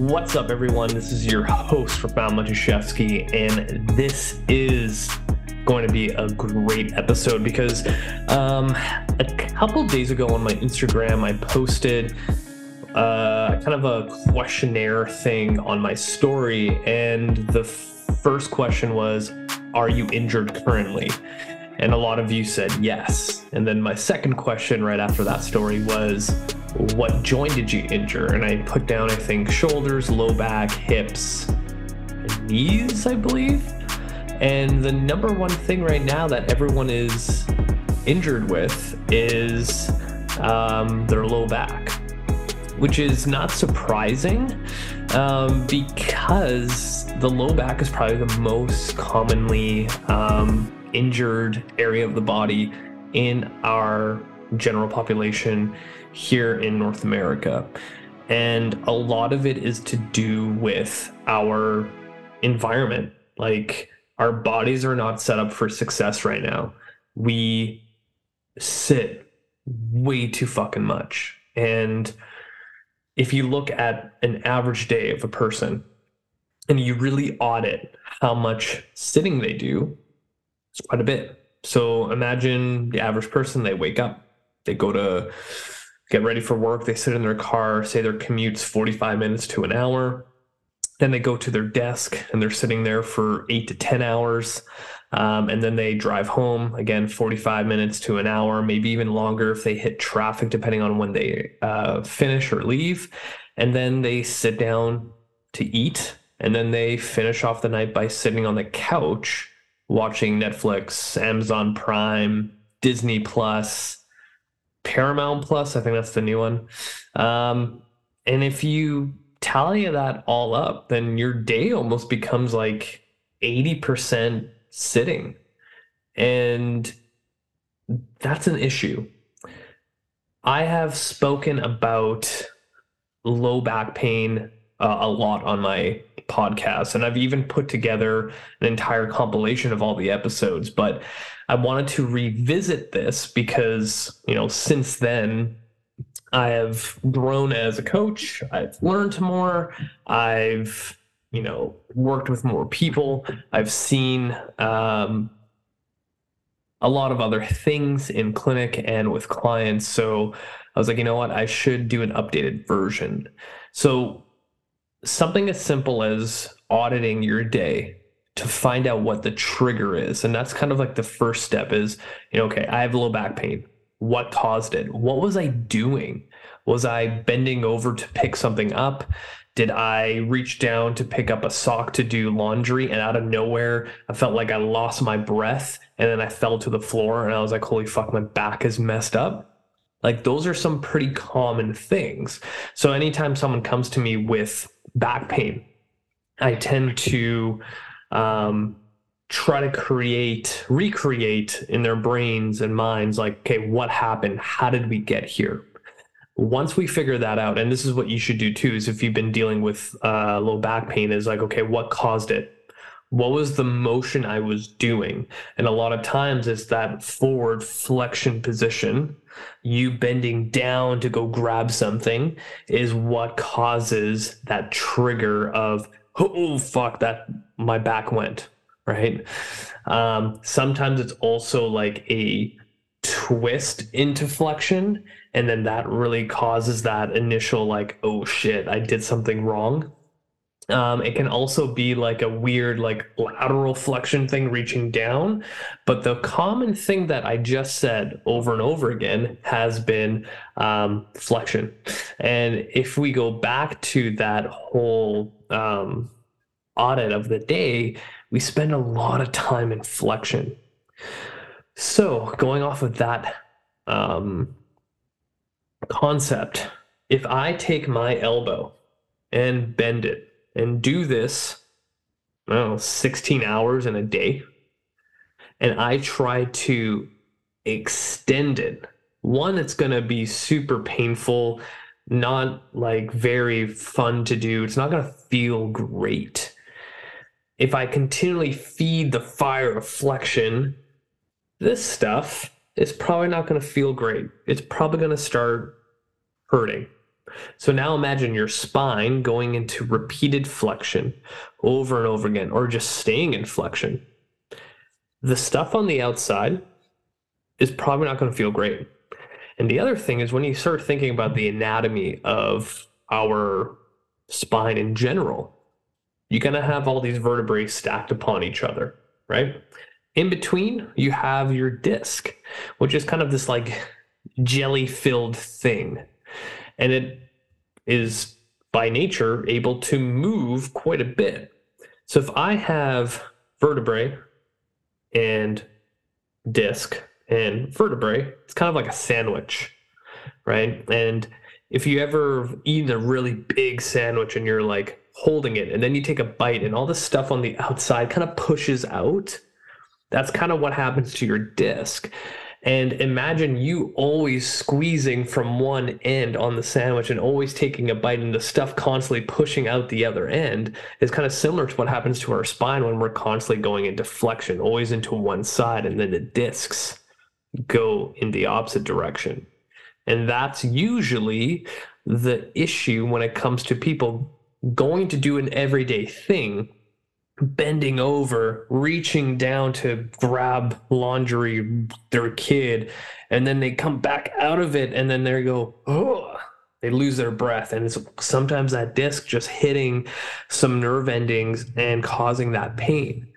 What's up, everyone? This is your host, Rafael Matuszewski, and this is going to be a great episode because um, a couple days ago on my Instagram, I posted uh, kind of a questionnaire thing on my story, and the first question was, Are you injured currently? And a lot of you said yes. And then my second question right after that story was, what joint did you injure? And I put down, I think, shoulders, low back, hips, and knees, I believe. And the number one thing right now that everyone is injured with is um, their low back, which is not surprising um, because the low back is probably the most commonly um, injured area of the body in our general population here in North America. And a lot of it is to do with our environment. Like, our bodies are not set up for success right now. We sit way too fucking much. And if you look at an average day of a person and you really audit how much sitting they do, it's quite a bit. So imagine the average person, they wake up, they go to get ready for work. They sit in their car, say their commute's 45 minutes to an hour. Then they go to their desk and they're sitting there for eight to 10 hours. Um, and then they drive home again, 45 minutes to an hour, maybe even longer if they hit traffic, depending on when they uh, finish or leave. And then they sit down to eat. And then they finish off the night by sitting on the couch watching Netflix, Amazon Prime, Disney Plus, Paramount Plus. I think that's the new one. Um, and if you tally that all up, then your day almost becomes like 80% sitting. And that's an issue. I have spoken about low back pain uh, a lot on my podcast, and I've even put together an entire compilation of all the episodes. But I wanted to revisit this because, you know, since then, I have grown as a coach. I've learned more. I've, you know, worked with more people. I've seen um, a lot of other things in clinic and with clients. So I was like, you know what? I should do an updated version. So something as simple as auditing your day to find out what the trigger is. And that's kind of like the first step is, you know, okay, I have low back pain. What caused it? What was I doing? Was I bending over to pick something up? Did I reach down to pick up a sock to do laundry and out of nowhere I felt like I lost my breath and then I fell to the floor and I was like, holy fuck, my back is messed up? Like those are some pretty common things. So anytime someone comes to me with back pain, I tend to um, try to create, recreate in their brains and minds, like, okay, what happened? How did we get here? Once we figure that out, and this is what you should do too, is if you've been dealing with uh, low back pain, is like, okay, what caused it? What was the motion I was doing? And a lot of times it's that forward flexion position, you bending down to go grab something, is what causes that trigger of, oh, fuck, that my back went, right? Um, sometimes it's also like a twist into flexion, and then that really causes that initial, like, oh shit, I did something wrong. Um, it can also be like a weird, like lateral flexion thing reaching down. But the common thing that I just said over and over again has been um, flexion. And if we go back to that whole um, audit of the day, we spend a lot of time in flexion. So, going off of that um, concept, if I take my elbow and bend it and do this, I don't know, 16 hours in a day, and I try to extend it, one, it's going to be super painful, not like very fun to do. It's not going to feel great if I continually feed the fire of flexion, this stuff is probably not going to feel great. It's probably going to start hurting. So now imagine your spine going into repeated flexion over and over again, or just staying in flexion. The stuff on the outside is probably not going to feel great. And the other thing is when you start thinking about the anatomy of our spine in general, you're going to have all these vertebrae stacked upon each other, right? In between, you have your disc, which is kind of this like jelly filled thing. And it is by nature able to move quite a bit. So if I have vertebrae and disc and vertebrae, it's kind of like a sandwich, right? And if you ever eat a really big sandwich and you're like holding it and then you take a bite and all the stuff on the outside kind of pushes out, that's kind of what happens to your disc. And imagine you always squeezing from one end on the sandwich and always taking a bite and the stuff constantly pushing out the other end is kind of similar to what happens to our spine when we're constantly going into flexion, always into one side, and then the discs go in the opposite direction. And that's usually the issue when it comes to people going to do an everyday thing bending over, reaching down to grab laundry, their kid, and then they come back out of it and then they go, oh, they lose their breath. And it's sometimes that disc just hitting some nerve endings and causing that pain.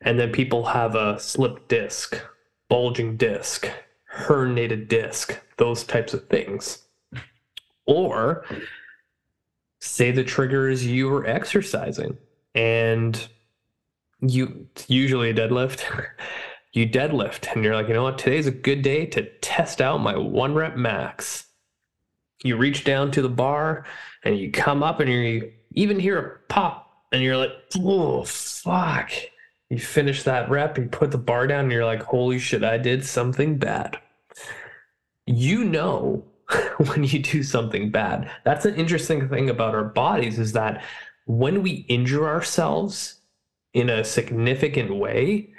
And then people have a slipped disc, bulging disc, herniated disc, those types of things. Or say the trigger is you are exercising and you usually a deadlift. you deadlift and you're like, you know what, today's a good day to test out my one rep max. You reach down to the bar and you come up and you even hear a pop and you're like, oh fuck. You finish that rep, you put the bar down, and you're like, holy shit, I did something bad. You know when you do something bad. That's an interesting thing about our bodies is that when we injure ourselves, in a significant way,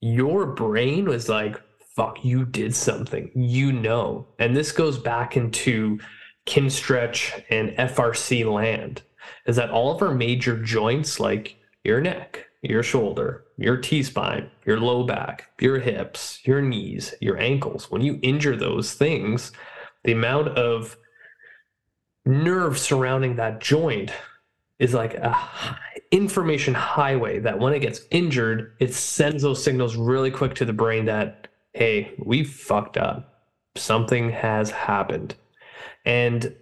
your brain was like, fuck, you did something. You know. And this goes back into Kinstretch and FRC land, is that all of our major joints, like your neck, your shoulder, your T spine, your low back, your hips, your knees, your ankles, when you injure those things, the amount of nerve surrounding that joint is like a information highway that when it gets injured, it sends those signals really quick to the brain that, hey, we fucked up. Something has happened. And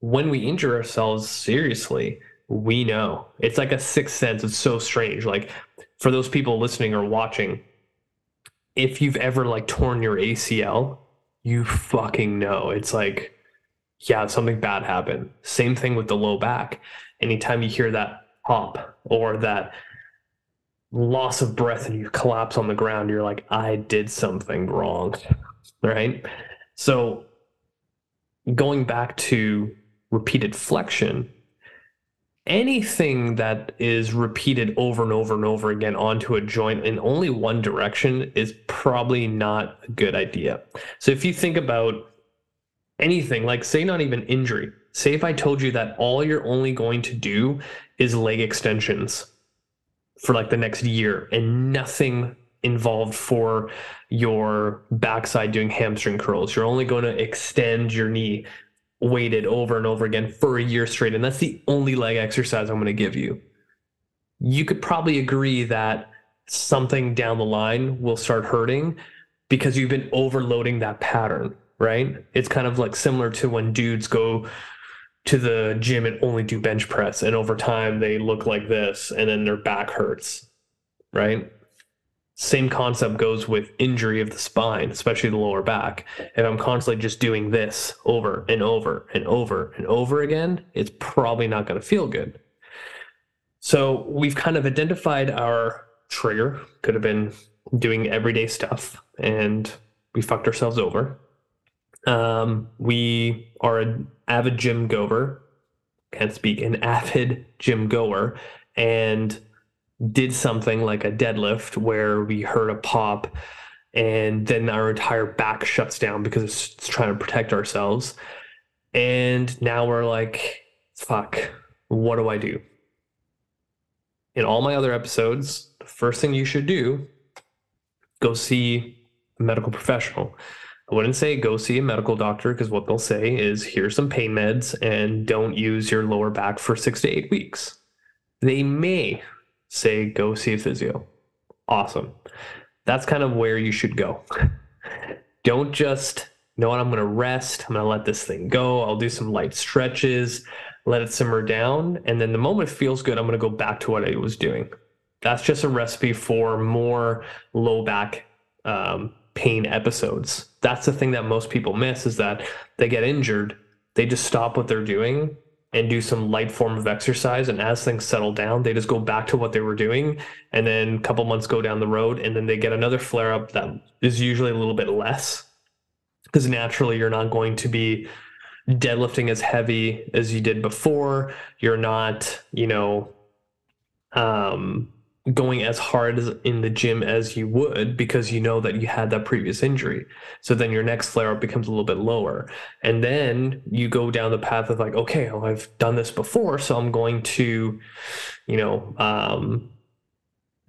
when we injure ourselves seriously, we know. It's like a sixth sense. It's so strange. Like for those people listening or watching, if you've ever like torn your ACL, you fucking know. It's like, yeah, something bad happened. Same thing with the low back anytime you hear that pop or that loss of breath and you collapse on the ground, you're like, I did something wrong. Right. So going back to repeated flexion, anything that is repeated over and over and over again onto a joint in only one direction is probably not a good idea. So if you think about anything, like say not even injury, say if I told you that all you're only going to do is leg extensions for like the next year and nothing involved for your backside doing hamstring curls. You're only going to extend your knee weighted over and over again for a year straight. And that's the only leg exercise I'm going to give you. You could probably agree that something down the line will start hurting because you've been overloading that pattern, right? It's kind of like similar to when dudes go to the gym and only do bench press and over time they look like this and then their back hurts right? Same concept goes with injury of the spine especially the lower back. If i'm constantly just doing this over and over and over and over again it's probably not going to feel good. So we've kind of identified our trigger could have been doing everyday stuff and we fucked ourselves over um, we are an avid gym goer, can't speak, an avid gym goer, and did something like a deadlift where we heard a pop and then our entire back shuts down because it's trying to protect ourselves. And now we're like, fuck, what do I do? In all my other episodes, the first thing you should do, go see a medical professional. I wouldn't say go see a medical doctor because what they'll say is here's some pain meds and don't use your lower back for six to eight weeks. They may say go see a physio. Awesome. That's kind of where you should go. don't just know what i'm going to rest i'm going to let this thing go i'll do some light stretches let it simmer down and then the moment it feels good i'm going to go back to what i was doing that's just a recipe for more low back um, pain episodes that's the thing that most people miss is that they get injured they just stop what they're doing and do some light form of exercise. And as things settle down they just go back to what they were doing. And then a couple months go down the road and then they get another flare up that is usually a little bit less. Because naturally you're not going to be deadlifting as heavy as you did before. You're not, you know, um, going as hard as in the gym as you would because you know that you had that previous injury. So then your next flare up becomes a little bit lower. And then you go down the path of like, okay, well, I've done this before, so I'm going to, you know, um,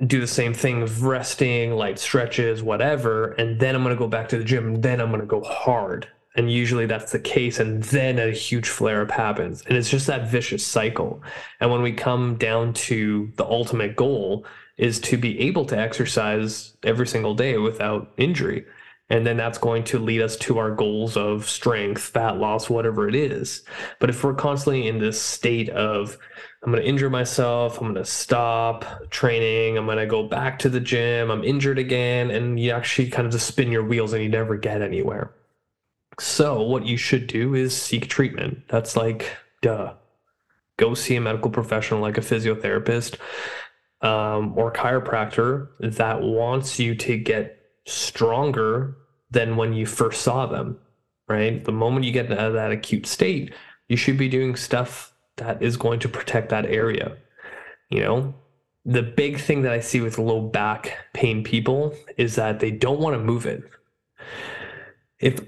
do the same thing of resting, light stretches, whatever, and then I'm going to go back to the gym then I'm going to go hard. And usually that's the case. And then a huge flare up happens. And it's just that vicious cycle. And when we come down to the ultimate goal, is to be able to exercise every single day without injury. And then that's going to lead us to our goals of strength, fat loss, whatever it is. But if we're constantly in this state of, I'm going to injure myself. I'm going to stop training. I'm going to go back to the gym. I'm injured again. And you actually kind of just spin your wheels and you never get anywhere. So, what you should do is seek treatment. That's like, duh. Go see a medical professional like a physiotherapist um, or chiropractor that wants you to get stronger than when you first saw them, right? The moment you get out of that acute state, you should be doing stuff that is going to protect that area. You know, the big thing that I see with low back pain people is that they don't want to move it. If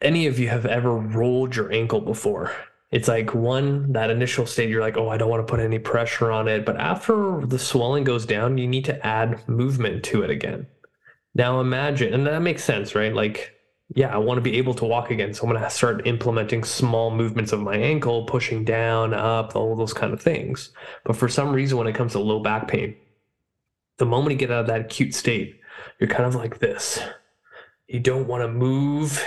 any of you have ever rolled your ankle before, it's like one, that initial state, you're like, oh, I don't want to put any pressure on it. But after the swelling goes down, you need to add movement to it again. Now imagine, and that makes sense, right? Like yeah, I want to be able to walk again. So I'm going to start implementing small movements of my ankle, pushing down, up, all those kind of things. But for some reason, when it comes to low back pain, the moment you get out of that acute state, you're kind of like this. You don't want to move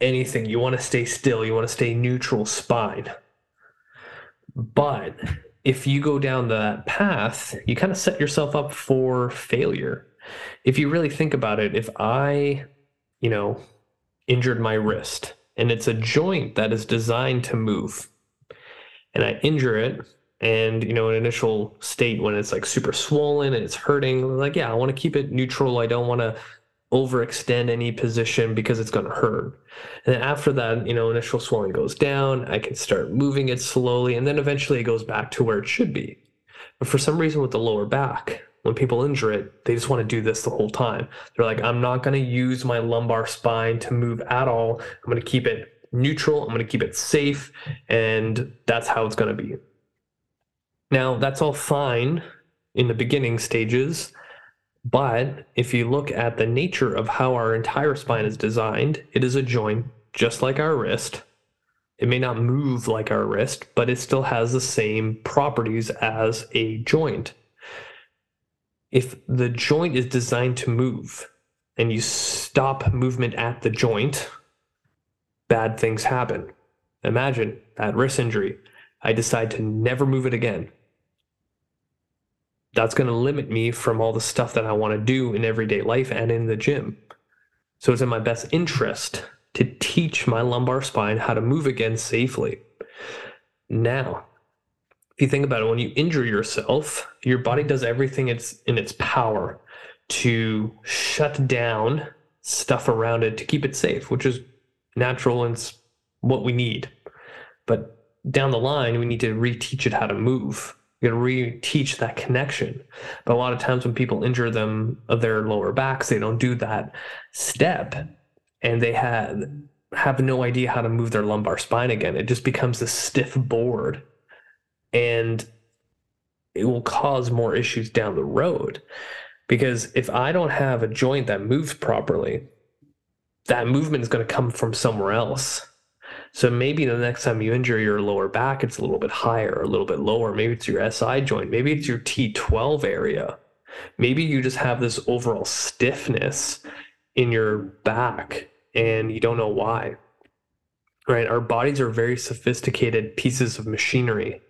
anything. You want to stay still. You want to stay neutral spine. But if you go down that path, you kind of set yourself up for failure. If you really think about it, if I you know, injured my wrist and it's a joint that is designed to move. And I injure it and you know, an initial state when it's like super swollen and it's hurting, like, yeah, I want to keep it neutral. I don't want to overextend any position because it's going to hurt. And then after that, you know, initial swelling goes down, I can start moving it slowly, and then eventually it goes back to where it should be. But for some reason with the lower back, when people injure it, they just want to do this the whole time. They're like, I'm not going to use my lumbar spine to move at all. I'm going to keep it neutral. I'm going to keep it safe. And that's how it's going to be. Now, that's all fine in the beginning stages. But if you look at the nature of how our entire spine is designed, it is a joint just like our wrist. It may not move like our wrist, but it still has the same properties as a joint if the joint is designed to move and you stop movement at the joint, bad things happen. Imagine that wrist injury. I decide to never move it again. That's going to limit me from all the stuff that I want to do in everyday life and in the gym. So it's in my best interest to teach my lumbar spine how to move again safely. Now, if you think about it, when you injure yourself, your body does everything it's in its power to shut down stuff around it to keep it safe, which is natural and it's what we need. But down the line, we need to reteach it how to move. We got to reteach that connection. But a lot of times when people injure them of their lower backs, they don't do that step, and they had have no idea how to move their lumbar spine again. It just becomes a stiff board and it will cause more issues down the road. Because if I don't have a joint that moves properly, that movement is going to come from somewhere else. So maybe the next time you injure your lower back, it's a little bit higher, a little bit lower. Maybe it's your SI joint. Maybe it's your T12 area. Maybe you just have this overall stiffness in your back and you don't know why. Right? Our bodies are very sophisticated pieces of machinery.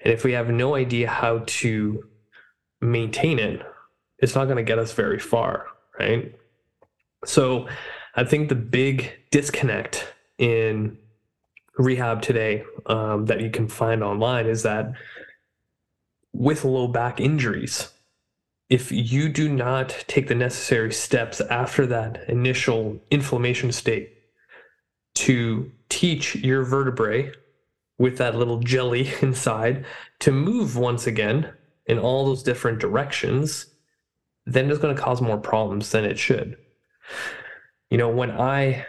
And if we have no idea how to maintain it, it's not going to get us very far, right? So I think the big disconnect in rehab today um, that you can find online is that with low back injuries, if you do not take the necessary steps after that initial inflammation state to teach your vertebrae with that little jelly inside to move once again in all those different directions, then it's going to cause more problems than it should. You know, when I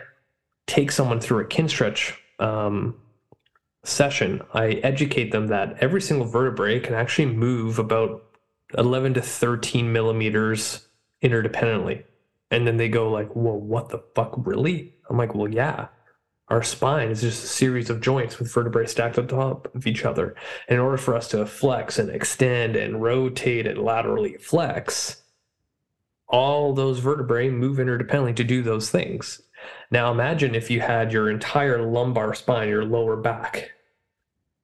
take someone through a Kinstretch um, session, I educate them that every single vertebrae can actually move about 11 to 13 millimeters interdependently. And then they go like, well, what the fuck, really? I'm like, well, yeah. Our spine is just a series of joints with vertebrae stacked on top of each other. In order for us to flex and extend and rotate and laterally flex, all those vertebrae move interdependently to do those things. Now imagine if you had your entire lumbar spine, your lower back,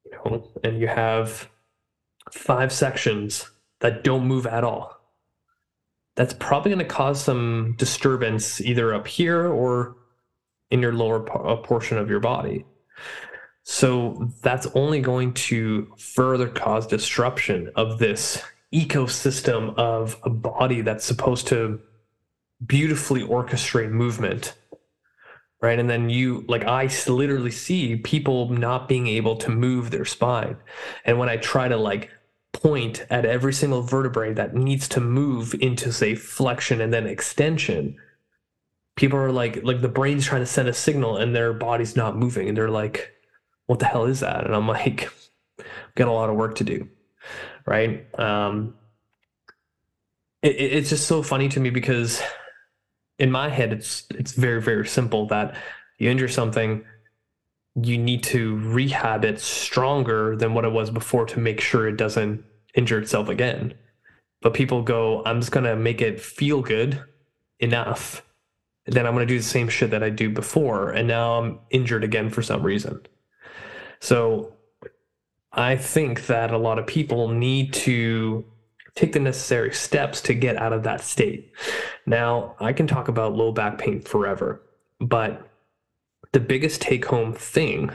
you know, and you have five sections that don't move at all. That's probably going to cause some disturbance either up here or in your lower uh, portion of your body. So that's only going to further cause disruption of this ecosystem of a body that's supposed to beautifully orchestrate movement right? And then you like i literally see people not being able to move their spine. And when i try to like point at every single vertebrae that needs to move into say flexion and then extension people are like like the brain's trying to send a signal and their body's not moving. And they're like what the hell is that? And i'm like got a lot of work to do. Right? Um it, it's just so funny to me because in my head it's it's very very simple that you injure something you need to rehab it stronger than what it was before to make sure it doesn't injure itself again. But people go i'm just going to make it feel good enough. Then i'm going to do the same shit that i do before and now i'm injured again for some reason. So i think that a lot of people need to take the necessary steps to get out of that state. Now, I can talk about low back pain forever, but the biggest take home thing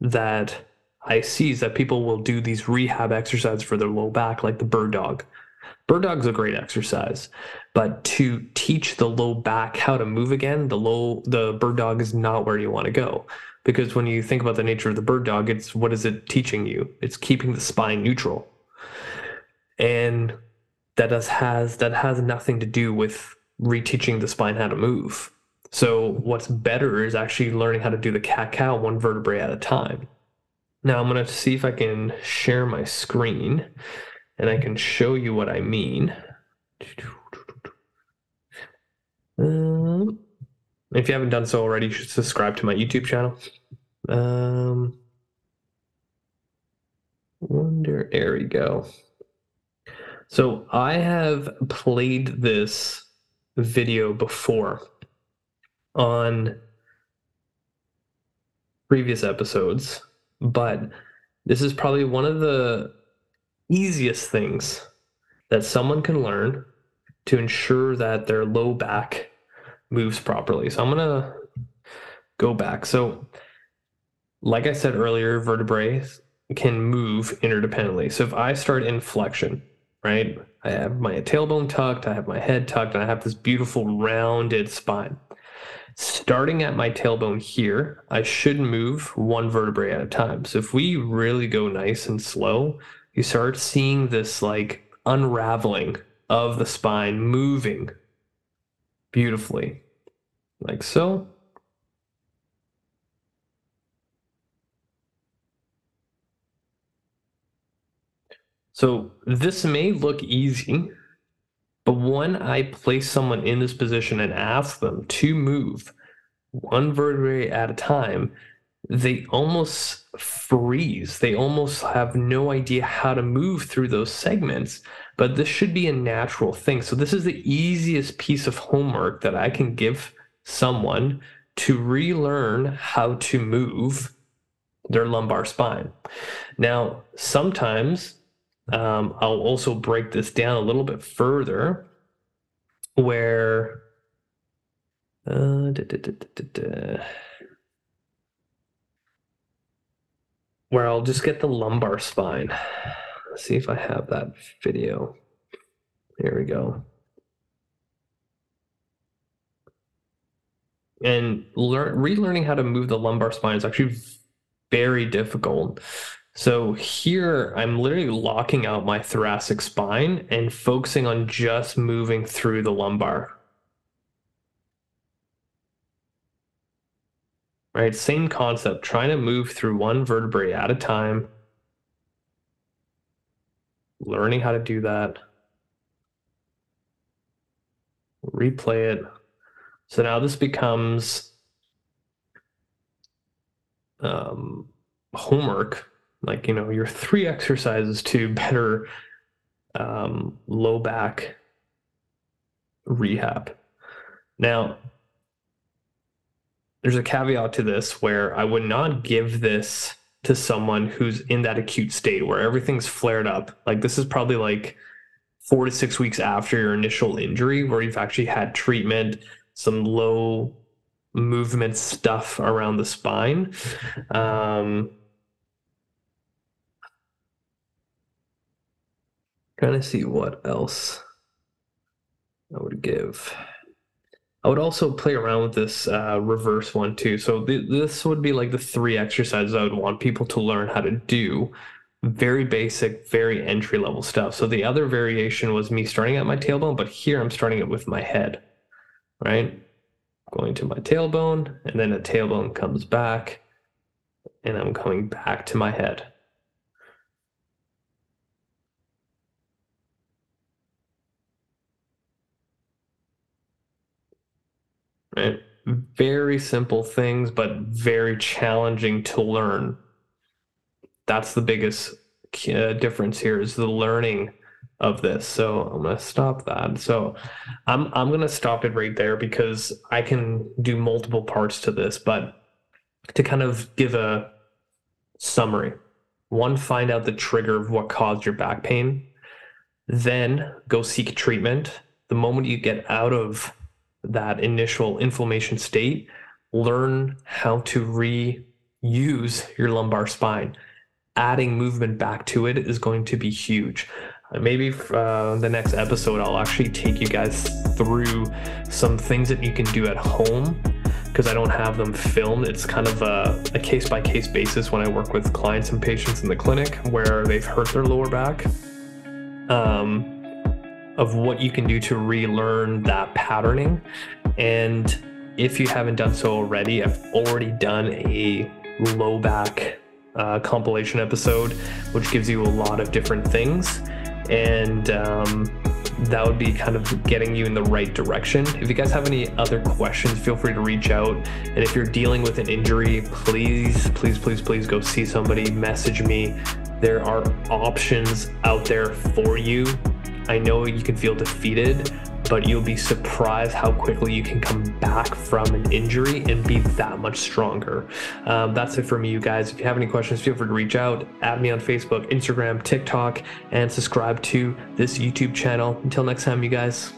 that I see is that people will do these rehab exercises for their low back, like the bird dog. Bird dog is a great exercise, but to teach the low back how to move again, the low the bird dog is not where you want to go. Because when you think about the nature of the bird dog, it's what is it teaching you? It's keeping the spine neutral. And that does has that has nothing to do with reteaching the spine how to move. So what's better is actually learning how to do the cat cow one vertebrae at a time. Now I'm going to see if I can share my screen and I can show you what I mean. Um, if you haven't done so already, you should subscribe to my YouTube channel. Um, wonder, there we go. So I have played this video before on previous episodes, but this is probably one of the easiest things that someone can learn to ensure that their low back moves properly. So I'm going to go back. So, like I said earlier, vertebrae can move interdependently. So if I start in flexion, right? I have my tailbone tucked, I have my head tucked, and I have this beautiful rounded spine. Starting at my tailbone here, I should move one vertebrae at a time. So if we really go nice and slow, you start seeing this like unraveling of the spine moving beautifully, like so. So this may look easy, but when I place someone in this position and ask them to move one vertebrae at a time, they almost freeze. They almost have no idea how to move through those segments. But this should be a natural thing. So, this is the easiest piece of homework that I can give someone to relearn how to move their lumbar spine. Now, sometimes um, I'll also break this down a little bit further where. Uh, da, da, da, where I'll just get the lumbar spine. Let's see if I have that video. Here we go. And learn relearning how to move the lumbar spine is actually very difficult. So here I'm literally locking out my thoracic spine and focusing on just moving through the lumbar. Right, same concept, trying to move through one vertebrae at a time, learning how to do that, replay it. So now this becomes um, homework, like, you know, your three exercises to better um, low back rehab. Now, there's a caveat to this where I would not give this to someone who's in that acute state where everything's flared up. Like this is probably like four to six weeks after your initial injury where you've actually had treatment, some low movement stuff around the spine. Um, trying to see what else I would give. I would also play around with this uh, reverse one too. So th- this would be like the three exercises I would want people to learn how to do. Very basic, very entry level stuff. So the other variation was me starting at my tailbone, but here I'm starting it with my head, right? going to my tailbone, and then a tailbone comes back, and I'm coming back to my head. Right? Very simple things, but very challenging to learn. That's the biggest uh, difference here is the learning of this. So I'm going to stop that. So I'm I'm going to stop it right there because I can do multiple parts to this, but to kind of give a summary. One, find out the trigger of what caused your back pain. Then go seek treatment. The moment you get out of that initial inflammation state, learn how to reuse your lumbar spine. Adding movement back to it is going to be huge. Maybe uh, the next episode, I'll actually take you guys through some things that you can do at home because I don't have them filmed. It's kind of a, case by case basis when I work with clients and patients in the clinic where they've hurt their lower back. Um, of what you can do to relearn that patterning. And if you haven't done so already, I've already done a low back uh, compilation episode, which gives you a lot of different things and um, that would be kind of getting you in the right direction. If you guys have any other questions, feel free to reach out. And if you're dealing with an injury, please, please, please, please go see somebody, message me. There are options out there for you. I know you can feel defeated, but you'll be surprised how quickly you can come back from an injury and be that much stronger. Um, that's it for me, you guys. If you have any questions, feel free to reach out, add me on Facebook, Instagram, TikTok, and subscribe to this YouTube channel. Until next time, you guys.